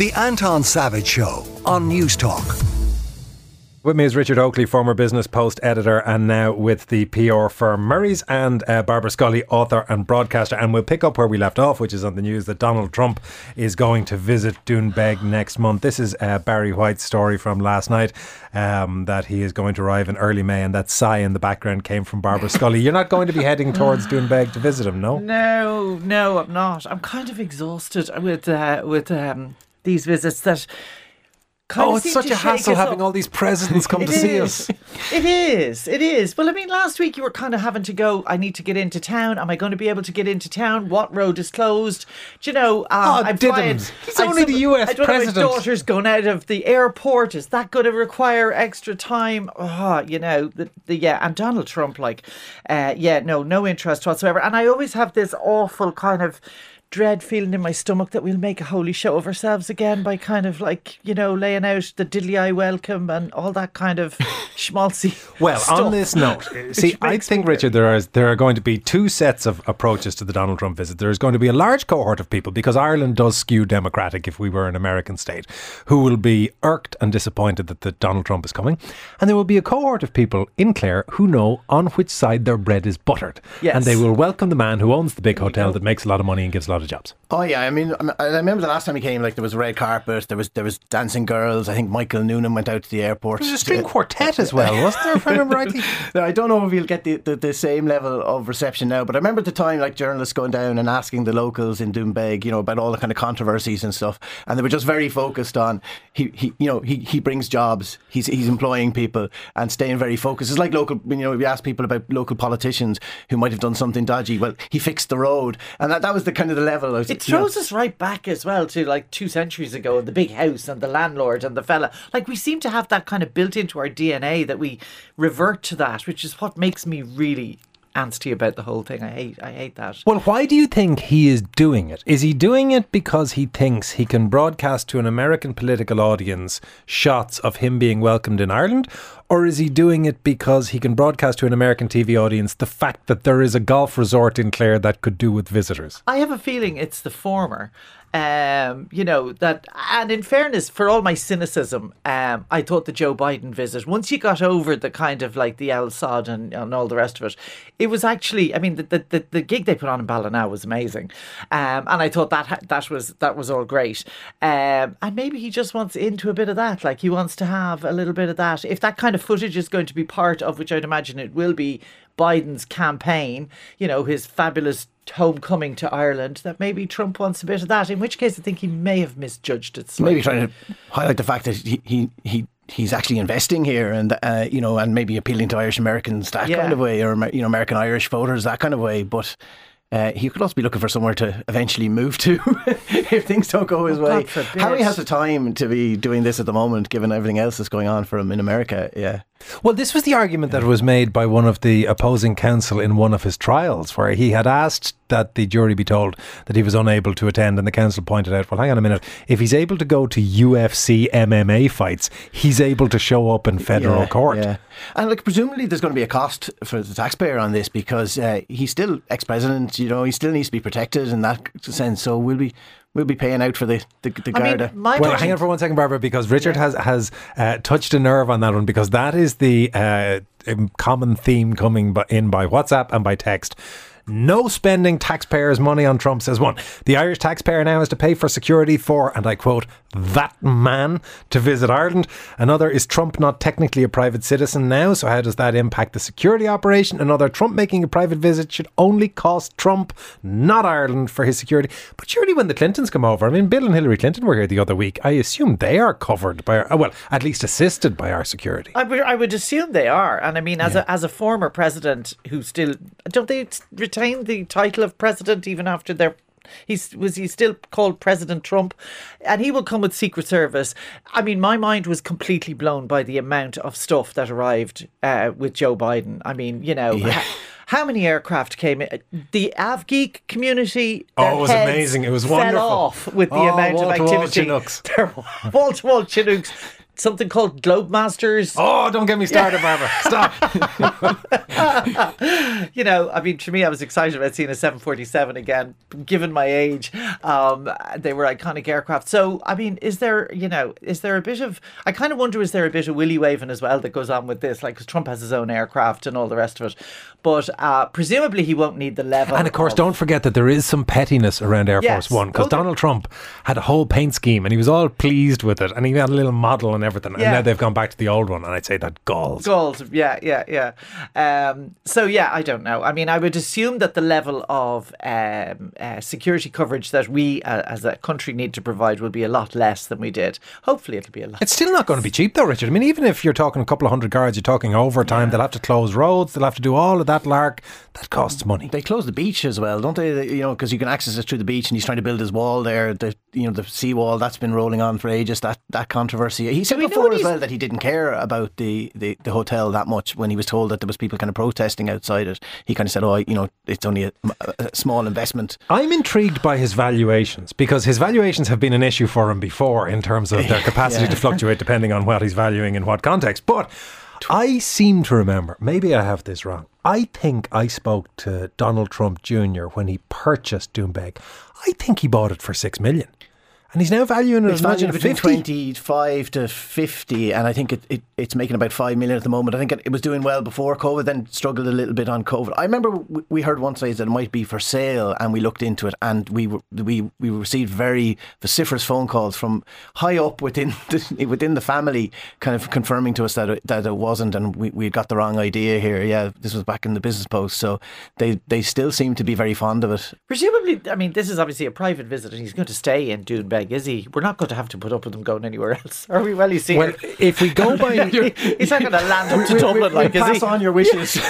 The Anton Savage Show on Newstalk. With me is Richard Oakley, former Business Post editor, and now with the PR firm Murray's, and uh, Barbara Scully, author and broadcaster. And we'll pick up where we left off, which is on the news that Donald Trump is going to visit Doonbeg next month. This is uh, Barry White's story from last night um, that he is going to arrive in early May, and that sigh in the background came from Barbara Scully. You're not going to be heading towards Doonbeg to visit him, no? No, no, I'm not. I'm kind of exhausted with uh, with um, these visits that. Oh, it's such a hassle having up. all these presidents come It to see us. It is. It is. Well, I mean, last week you were kind of having to go. I need to get into town. Am I going to be able to get into town? What road is closed? Do you know? Um, Oh, I'm Diddums. flying. He's I'm only the US I don't president. Know, my daughter's going out of the airport. Is that going to require extra time? Oh, you know, the, the yeah. And Donald Trump, like, uh, yeah, no, no interest whatsoever. And I always have this awful kind of dread feeling in my stomach that we'll make a holy show of ourselves again by kind of like you know laying out the diddly eye welcome and all that kind of schmaltzy. Well, stuff. on this note, see, I think Richard, there are there are going to be two sets of approaches to the Donald Trump visit. There is going to be a large cohort of people because Ireland does skew democratic. If we were an American state, who will be irked and disappointed that the Donald Trump is coming, and there will be a cohort of people in Clare who know on which side their bread is buttered, Yes. and they will welcome the man who owns the big hotel that makes a lot of money and gives a lot of jobs. Oh yeah, I mean, I I remember the last time he came. Like there was red carpet, there was there was dancing girls. I think Michael Noonan went out to the airport. There's a string quartet as well, wasn't there? If I remember rightly. Now, I don't know if he'll get the, the, the same level of reception now, but I remember at the time, like journalists going down and asking the locals in Doonbeg, you know, about all the kind of controversies and stuff, and they were just very focused on he, he you know, he, he brings jobs, he's he's employing people, and staying very focused. It's like local, you know, if you ask people about local politicians who might have done something dodgy, well, he fixed the road, and that, that was the kind of the level. Was, It throws us right back as well to like two centuries ago and the big house and the landlord and the fella. Like we seem to have that kind of built into our DNA that we revert to that, which is what makes me really antsy about the whole thing. I hate I hate that. Well, why do you think he is doing it? Is he doing it because he thinks he can broadcast to an American political audience shots of him being welcomed in Ireland? Or is he doing it because he can broadcast to an American TV audience the fact that there is a golf resort in Clare that could do with visitors? I have a feeling it's the former. Um, you know that, and in fairness, for all my cynicism, um, I thought the Joe Biden visit. Once you got over the kind of like the El Sod and, and all the rest of it, it was actually. I mean, the the, the, the gig they put on in Ballina was amazing, um, and I thought that that was that was all great. Um, and maybe he just wants into a bit of that, like he wants to have a little bit of that. If that kind of footage is going to be part of, which I'd imagine it will be, Biden's campaign, you know, his fabulous homecoming to Ireland, that maybe Trump wants a bit of that. In which case, I think he may have misjudged it slightly. maybe trying to highlight the fact that he he, he he's actually investing here and uh, you know and maybe appealing to Irish Americans that Yeah. kind of way or you know American Irish voters that kind of way but uh, he could also be looking for somewhere to eventually move to if things don't go his Oh, way. God. How he has the time to be doing this at the moment, given everything else that's going on for him in America. Yeah, Well, this was the argument that was made by one of the opposing counsel in one of his trials, where he had asked that the jury be told that he was unable to attend, and the counsel pointed out, well, hang on a minute, if he's able to go to UFC MMA fights, he's able to show up in federal Yeah, court. Yeah, and like presumably there's going to be a cost for the taxpayer on this because uh, he's still ex-president. You know, he still needs to be protected in that sense. So we'll be we'll be paying out for the the, the Garda. mean, Well, hang on for one second, Barbara, because Richard has has uh, touched a nerve on that one because that is the uh, um, common theme coming in by WhatsApp and by text. No spending taxpayers' money on Trump, says one. The Irish taxpayer now has to pay for security for, and I quote, that man to visit Ireland. Another is Trump not technically a private citizen now, so how does that impact the security operation? Another, Trump making a private visit should only cost Trump, not Ireland, for his security. But surely when the Clintons come over, I mean, Bill and Hillary Clinton were here the other week. I assume they are covered by, our, well, at least assisted by our security. I would, I would assume they are, and I mean, as a as a former president who still don't they retain the title of president even after their He's was he still called President Trump, and he will come with Secret Service. I mean, my mind was completely blown by the amount of stuff that arrived uh, with Joe Biden. I mean, you know. Yeah. how many aircraft came in? The AvGeek community. Oh, it was amazing. It was fell wonderful. off with the Oh, amount of wall-to-wall activity. Chinooks. They're wall to wall Chinooks. Something called Globemasters. Oh, don't get me started, Barbara. Stop. you know, I mean, for me, I was excited about seeing a 747 again, given my age. Um, they were iconic aircraft. So, I mean, is there, you know, is there a bit of, I kind of wonder, is there a bit of willy waving as well that goes on with this? Like, because Trump has his own aircraft and all the rest of it. But uh, presumably he won't need the level. And of course, don't forget that there is some pettiness around Air Yes. Force One because Oh, there- Donald Trump had a whole paint scheme and he was all pleased with it and he had a little model and everything. And Yeah. now they've gone back to the old one. And I'd say that galls. Gold, yeah, yeah, yeah. Um, so yeah, I don't know. I mean, I would assume that the level of um, uh, security coverage that we uh, as a country need to provide will be a lot less than we did. Hopefully, it'll be a lot. It's still not going to be cheap, though, Richard. I mean, even if you're talking a couple of hundred guards, you're talking overtime. They'll have to close roads. They'll have to do all of that lark. That costs money. They close the beach as well, don't they? You know, because you can access it through the beach, and he's trying to build his wall there. The you know the seawall that's been rolling on for ages. That that controversy. He said we before as well that he didn't care about the, the, the hotel that much when he was told that there was people kind of protesting outside it. He kind of said, "Oh, you know, it's only a, a small investment." I'm intrigued by his valuations because his valuations have been an issue for him before in terms of their capacity to fluctuate depending on what he's valuing in what context. But I seem to remember, maybe I have this wrong. I think I spoke to Donald Trump Jr. when he purchased Doonbeg. I think he bought it for six million. And he's now valuing it It's as much valued between 50. 25 to 50, and I think it, it, it's making about 5 million at the moment. I think it, it was doing well before COVID, then struggled a little bit on COVID. I remember w- we heard one say that it might be for sale, and we looked into it, and we were, we we received very vociferous phone calls from high up within the, within the family, kind of confirming to us that it, that it wasn't, and we, we got the wrong idea here. Yeah, this was back in the business post, so they, they still seem to be very fond of it. Presumably, I mean, this is obviously a private visit, and he's going to stay in Doonbeg, is he? We're not going to have to put up with him going anywhere else, are we? Well, you see, Well, if we go by. he's not going to land up to We- Dublin, we- like, we is pass he? on your wishes.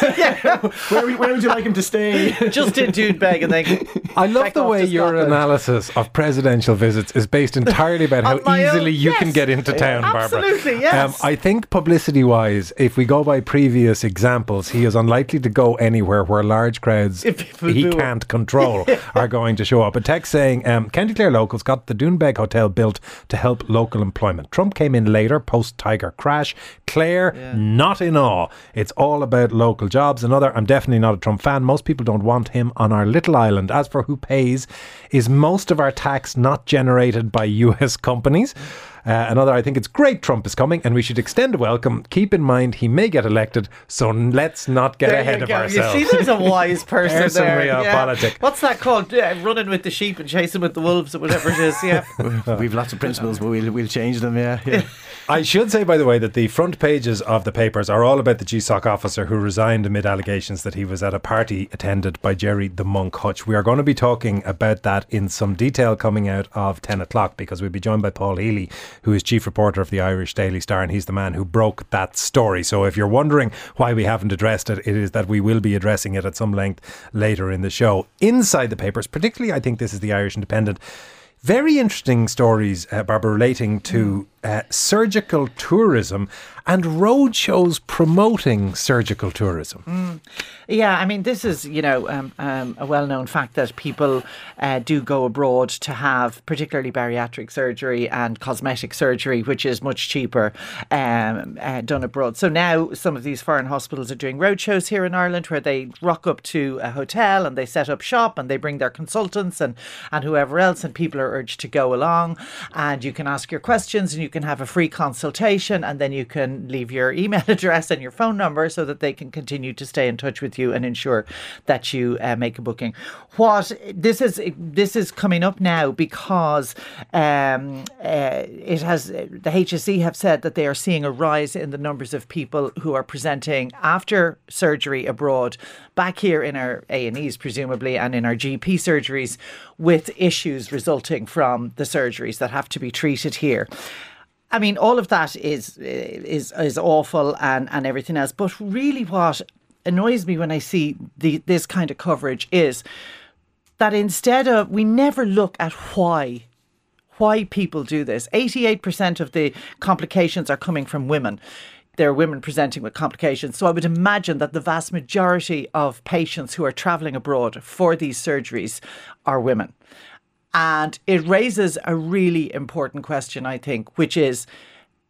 where, would- where would you like him to stay? Just in Doonbeg, and then I love the way your Scotland. analysis of presidential visits is based entirely about how On my own- easily you can get into town, Barbara. Um, Absolutely, yes. I think publicity wise, if we go by previous examples, he is unlikely to go anywhere where large crowds If he can't control are going to show up. A text saying um, County Clare locals got the Doonbeg Hotel built to help local employment. Trump came in later, post Tiger crash. Clare, not in awe. It's all about local jobs. Another, I'm definitely not a Trump fan. Most people don't want him on our little island. As for who pays, is most of our tax not generated by US companies? Uh, another, I think it's great Trump is coming and we should extend a welcome. Keep in mind he may get elected, so let's not get There ahead of go. ourselves. You see, there's a wise person There's some there. realpolitik. What's that called? Yeah, running with the sheep and chasing with the wolves, or whatever it is. Yeah. We've lots of principles, but we'll, we'll change them, yeah. yeah. I should say, by the way, that the front pages of the papers are all about the GSOC officer who resigned amid allegations that he was at a party attended by Gerry the Monk Hutch. We are going to be talking about that in some detail coming out of 10 o'clock because we'll be joined by Paul Healy, who is chief reporter of the Irish Daily Star, and he's the man who broke that story. So if you're wondering why we haven't addressed it, it is that we will be addressing it at some length later in the show. Inside the papers, particularly, I think this is the Irish Independent. Very interesting stories, uh, Barbara, relating to uh, surgical tourism and road shows promoting surgical tourism. Yeah, I mean, this is, you know, um, um, a well known fact that people uh, do go abroad to have particularly bariatric surgery and cosmetic surgery, which is much cheaper um, uh, done abroad. So now some of these foreign hospitals are doing roadshows here in Ireland where they rock up to a hotel and they set up shop and they bring their consultants and, and whoever else, and people are urged to go along. And you can ask your questions and you can have a free consultation, and then you can leave your email address and your phone number so that they can continue to stay in touch with you and ensure that you uh, make a booking. What this is this is coming up now because um, uh, it has the HSE have said that they are seeing a rise in the numbers of people who are presenting after surgery abroad back here in our A and E's presumably and in our GP surgeries with issues resulting from the surgeries that have to be treated here. I mean, all of that is is is awful and and everything else. But really, what annoys me when I see the this kind of coverage is that instead of we never look at why why people do this. Eighty eight percent of the complications are coming from women. There are women presenting with complications. So I would imagine that the vast majority of patients who are travelling abroad for these surgeries are women. And it raises a really important question, I think, which is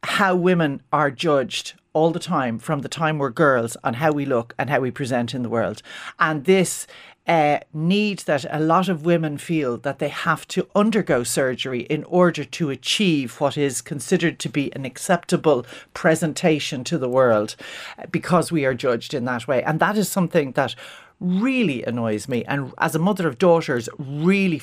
how women are judged all the time from the time we're girls on how we look and how we present in the world. And this uh, need that a lot of women feel that they have to undergo surgery in order to achieve what is considered to be an acceptable presentation to the world because we are judged in that way. And that is something that really annoys me. And as a mother of daughters, really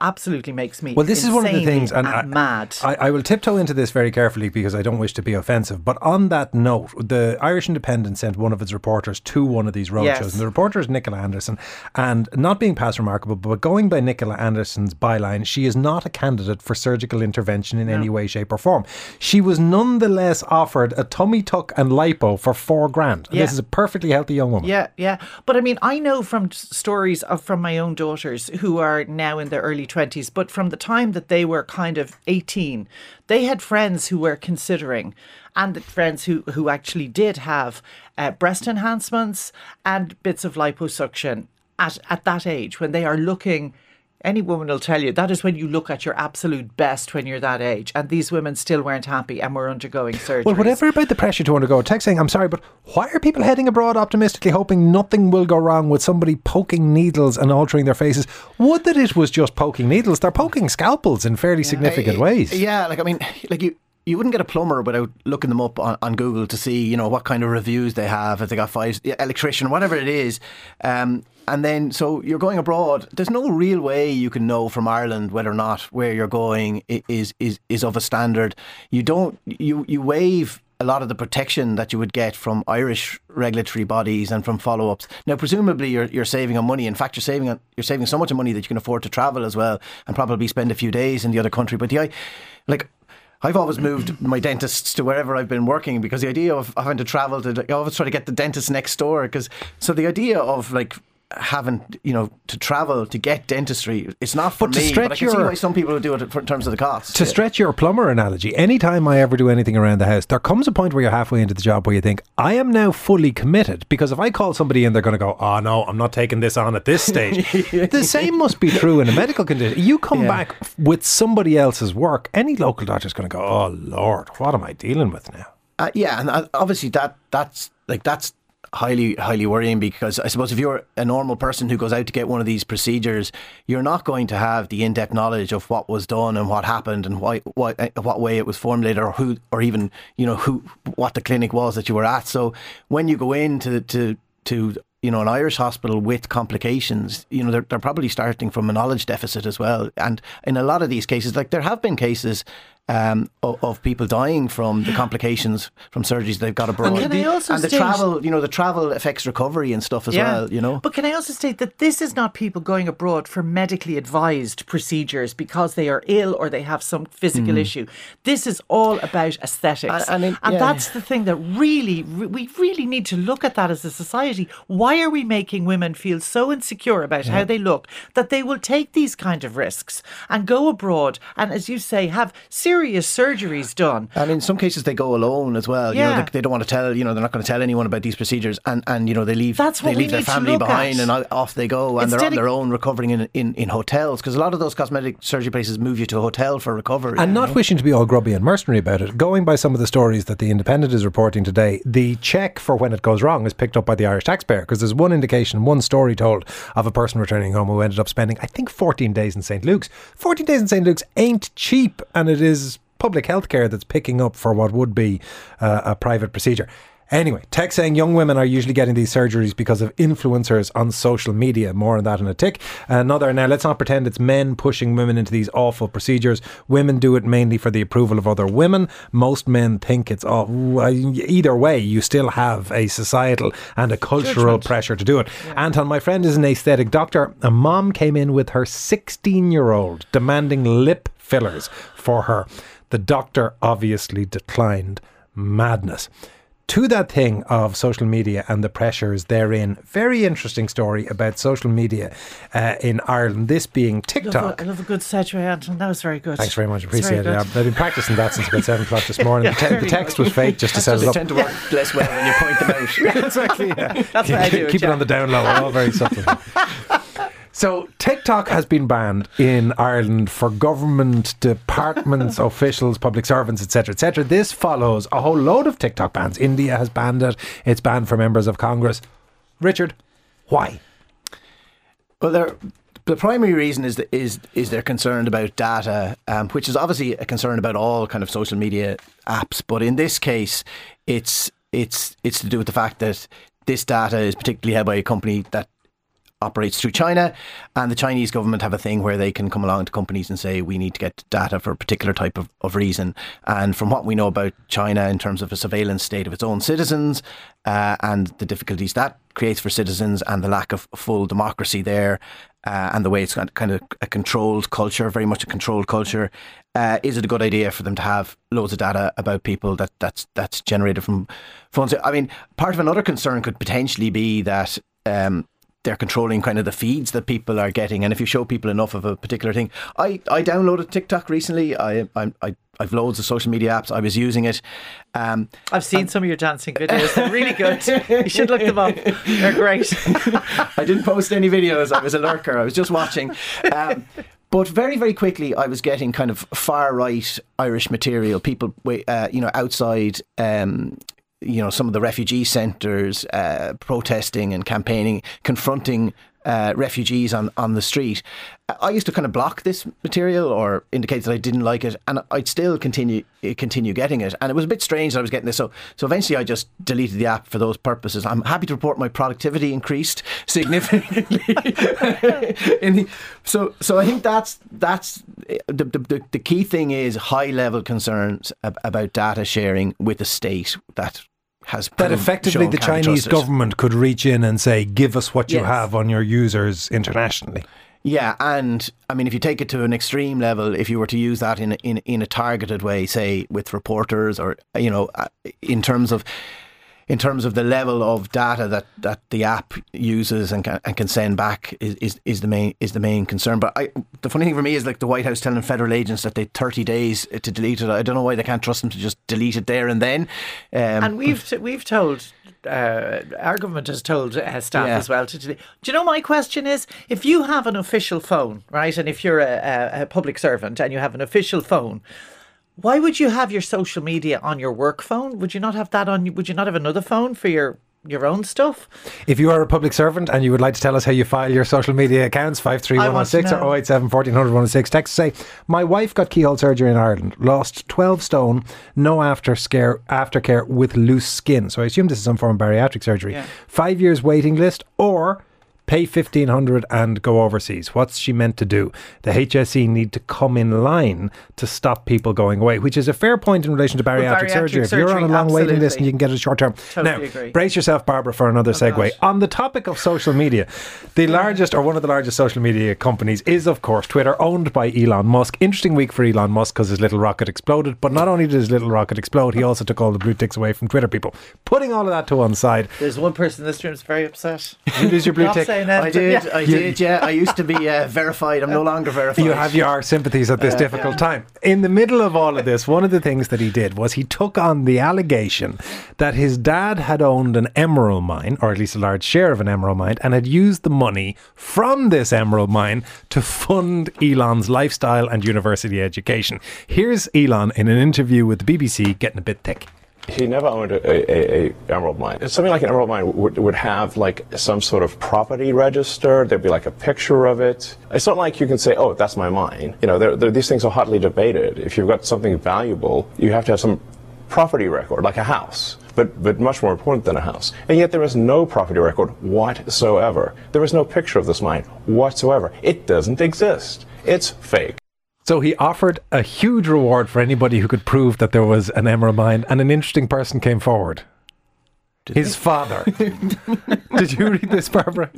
absolutely makes me Well, this is one of the things, and I, mad. I, I will tiptoe into this very carefully because I don't wish to be offensive. But on that note, the Irish Independent sent one of its reporters to one of these roadshows, Yes. and the reporter is Nicola Anderson. And not being past remarkable, but going by Nicola Anderson's byline, she is not a candidate for surgical intervention in any way, shape, or form. She was nonetheless offered a tummy tuck and lipo for four grand. And Yeah. This is a perfectly healthy young woman. Yeah, yeah. But I mean, I know from stories of from my own daughters who are now in their early 20s, but from the time that they were kind of 18, they had friends who were considering and the friends who who actually did have uh, breast enhancements and bits of liposuction at at that age when they are looking any woman will tell you that is when you look at your absolute best when you're that age. And these women still weren't happy and were undergoing surgery. Well, whatever about the pressure to undergo a text saying, I'm sorry, but why are people heading abroad optimistically hoping nothing will go wrong with somebody poking needles and altering their faces? Would that it was just poking needles? They're poking scalpels in fairly significant ways. Yeah, like I mean, like you. You wouldn't get a plumber without looking them up on, on Google to see, you know, what kind of reviews they have, if they got five electrician, whatever it is. Um, and then, so you're going abroad. There's no real way you can know from Ireland whether or not where you're going is is is of a standard. You don't. You you waive a lot of the protection that you would get from Irish regulatory bodies and from follow-ups. Now, presumably, you're you're saving on money. In fact, you're saving on, you're saving so much money that you can afford to travel as well and probably spend a few days in the other country. But the like. I've always moved my dentists to wherever I've been working because the idea of having to travel to, I always try to get the dentist next door. Because so the idea of like having you know to travel to get dentistry, it's not for But to me. stretch but I can see why some people do it for, in terms of the cost. To stretch your plumber analogy, anytime I ever do anything around the house, there comes a point where you're halfway into the job where you think, I am now fully committed. Because if I call somebody in, they're going to go, Oh, no, I'm not taking this on at this stage. the same must be true in a medical condition. You come Yeah. back with somebody else's work, any local doctor's going to go, Oh, Lord, what am I dealing with now? Uh, yeah, and uh, obviously that that's like that's highly highly worrying because I suppose if you're a normal person who goes out to get one of these procedures, you're not going to have the in-depth knowledge of what was done and what happened and why what uh, what way it was formulated or who or even you know who what the clinic was that you were at. So when you go into to to you know, an Irish hospital with complications, you know, they're, they're probably starting from a knowledge deficit as well. And in a lot of these cases, like there have been cases um, of, of people dying from the complications from surgeries they've got abroad. can I also and the state- travel, you know, the travel affects recovery and stuff as well, you know. But can I also state that this is not people going abroad for medically advised procedures because they are ill or they have some physical issue. This is all about aesthetics. And- and it- And yeah. that's the thing that really, re- we really need to look at that as a society. Why are we making women feel so insecure about how they look that they will take these kind of risks and go abroad and, as you say, have serious surgeries done? And in some cases, they go alone as well. You know, Yeah. they, they don't want to tell. You know, they're not going to tell anyone about these procedures, and, and you know, they leave. That's what they leave their family behind, at. and off they go, and they're Instead on their own recovering in in, in hotels because a lot of those cosmetic surgery places move you to a hotel for recovery. And not know? wishing to be all grubby and mercenary about it, going by some of the stories that the Independent is reporting today, the check for when it goes wrong is picked up by the Irish taxpayer because there's one indication, one story told of a person returning home who ended up spending, I think, 14 days in St. Luke's. 14 days in St. Luke's ain't cheap, and it is public health care that's picking up for what would be uh, a private procedure. Anyway, tech saying young women are usually getting these surgeries because of influencers on social media. More on that in a tick. Another, now let's not pretend it's men pushing women into these awful procedures. Women do it mainly for the approval of other women. Most men think it's all, either way, you still have a societal and a cultural pressure to do it. Anton, my friend is an aesthetic doctor. A mom came in with her 16 year old demanding lip fillers for her. The doctor obviously declined. Madness to that thing of social media and the pressures therein. Very interesting story about social media uh, in Ireland. This being Love TikTok. a, I love a good segue, Anton. That was very good. Thanks very much. Appreciate it. I've been practicing that since about seven o'clock this morning. Yeah, the, te- the text good. was fake just to set it up. tend to work less well when you point them out. exactly. Yeah. That's what I do. Keep it yeah. on the down low. All very subtle. So TikTok has been banned in Ireland for government departments, officials, public servants, etc., etc. This follows a whole load of TikTok bans. India has banned it. It's banned for members of Congress. Richard, why? Well, they're, the primary reason is that is is they're concerned about data, um, which is obviously a concern about all kind of social media apps. But in this case, it's it's it's to do with the fact that this data is particularly held by a company that operates through China, and the Chinese government have a thing where they can come along to companies and say we need to get data for a particular type of, of reason. And from what we know about China in terms of a surveillance state of its own citizens uh, and the difficulties that creates for citizens and the lack of full democracy there. Uh, and the way it's kind of a controlled culture, very much a controlled culture, uh, is it a good idea for them to have loads of data about people that that's that's generated from phones? I mean, part of another concern could potentially be that um, they're controlling kind of the feeds that people are getting. And if you show people enough of a particular thing, I, I downloaded TikTok recently. I, I, I I've loads of social media apps. I was using it. Um, I've seen some of your dancing videos. They're really good. You should look them up. They're great. I didn't post any videos. I was a lurker. I was just watching. Um, but very, very quickly, I was getting kind of far right Irish material. People, uh, you know, outside um, you know some of the refugee centres uh, protesting and campaigning, confronting uh, refugees on, on the street. I used to kind of block this material or indicate that I didn't like it, and I'd still continue continue getting it. And it was a bit strange that I was getting this. So so eventually, I just deleted the app for those purposes. I'm happy to report my productivity increased significantly. the, so so I think that's that's the, the the key thing is high level concerns about data sharing with the state that has that effectively the Chinese government could reach in and say, "Give us what you have on your users internationally." Yeah, and I mean, if you take it to an extreme level, if you were to use that in in in a targeted way, say with reporters or you know, uh, in terms of in terms of the level of data that, that the app uses and can, and can send back is, is, is the main is the main concern. But I, the funny thing for me is like the White House telling federal agents that they thirty days to delete it. I don't know why they can't trust them to just delete it there and then. Um, and we've t- we've told uh, our government has told uh, staff yeah. as well to delete. Do you know my question is if you have an official phone, right, and if you're a, a, a public servant and you have an official phone why would you have your social media on your work phone? Would you not have that on? Would you not have another phone for your your own stuff? If you are a public servant and you would like to tell us how you file your social media accounts, 53116 or 087 1400 106, text say, My wife got keyhole surgery in Ireland, lost 12 stone, no after scare, aftercare with loose skin. So I assume this is some form of bariatric surgery. Yeah. Five years waiting list or pay 1500 and go overseas. What's she meant to do? The HSE need to come in line to stop people going away, which is a fair point in relation to bariatric, bariatric surgery. surgery. If you're on a long absolutely. waiting list and you can get it short term. Totally now, agree. brace yourself, Barbara, for another oh segue. Gosh. On the topic of social media, the largest or one of the largest social media companies is, of course, Twitter, owned by Elon Musk. Interesting week for Elon Musk because his little rocket exploded. But not only did his little rocket explode, he also took all the blue ticks away from Twitter people. Putting all of that to one side. There's one person in this room is very upset. You lose your blue tick. I did. Yeah. I did, yeah. I used to be uh, verified. I'm no longer verified. You have your sympathies at this uh, difficult yeah. time. In the middle of all of this, one of the things that he did was he took on the allegation that his dad had owned an emerald mine, or at least a large share of an emerald mine, and had used the money from this emerald mine to fund Elon's lifestyle and university education. Here's Elon in an interview with the BBC getting a bit thick. He never owned a, a, a, emerald mine. Something like an emerald mine would, would have like some sort of property register. There'd be like a picture of it. It's not like you can say, "Oh, that's my mine." You know, they're, they're, these things are hotly debated. If you've got something valuable, you have to have some property record, like a house. But, but much more important than a house. And yet there is no property record whatsoever. There is no picture of this mine whatsoever. It doesn't exist. It's fake. So he offered a huge reward for anybody who could prove that there was an emerald mine, and an interesting person came forward. Did His father. Did you read this, Barbara?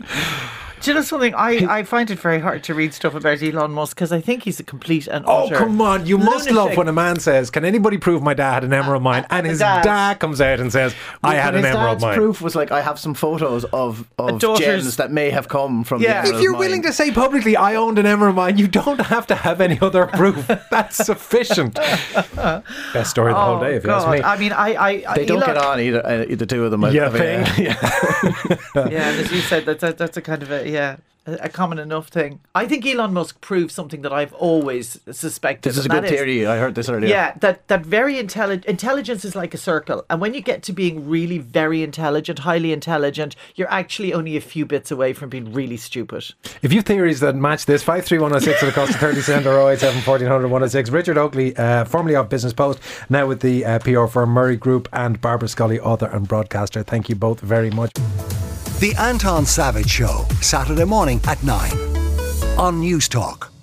Do you know something? I, I find it very hard to read stuff about Elon Musk because I think he's a complete and oh come on! You lunatic. must love when a man says, "Can anybody prove my dad had an emerald mine?" And his dad, dad comes out and says, "I had an emerald mine." Proof was like, "I have some photos of of gems that may have come from." Yeah, if you're mine. willing to say publicly, "I owned an emerald mine," you don't have to have any other proof. That's sufficient. Best story of the oh, whole day, if God. you ask me. I mean, I, I they don't get on either. Uh, the two of them. Yeah, I, yeah. yeah. yeah, as you said, that's a, that's a kind of a yeah. A a common enough thing. I think Elon Musk proved something that I've always suspected. This is a good theory. I heard this earlier. Yeah, that that very intelligent intelligence is like a circle, and when you get to being really very intelligent, highly intelligent, you're actually only a few bits away from being really stupid. If you have theories that match this, 53106 at the cost of 30 cent or 087 1400 106. Richard Oakley, uh, formerly of Business Post, now with the uh, PR firm Murray Group, and Barbara Scully, author and broadcaster. Thank you both very much. The Anton Savage Show, Saturday morning at 9 on Newstalk.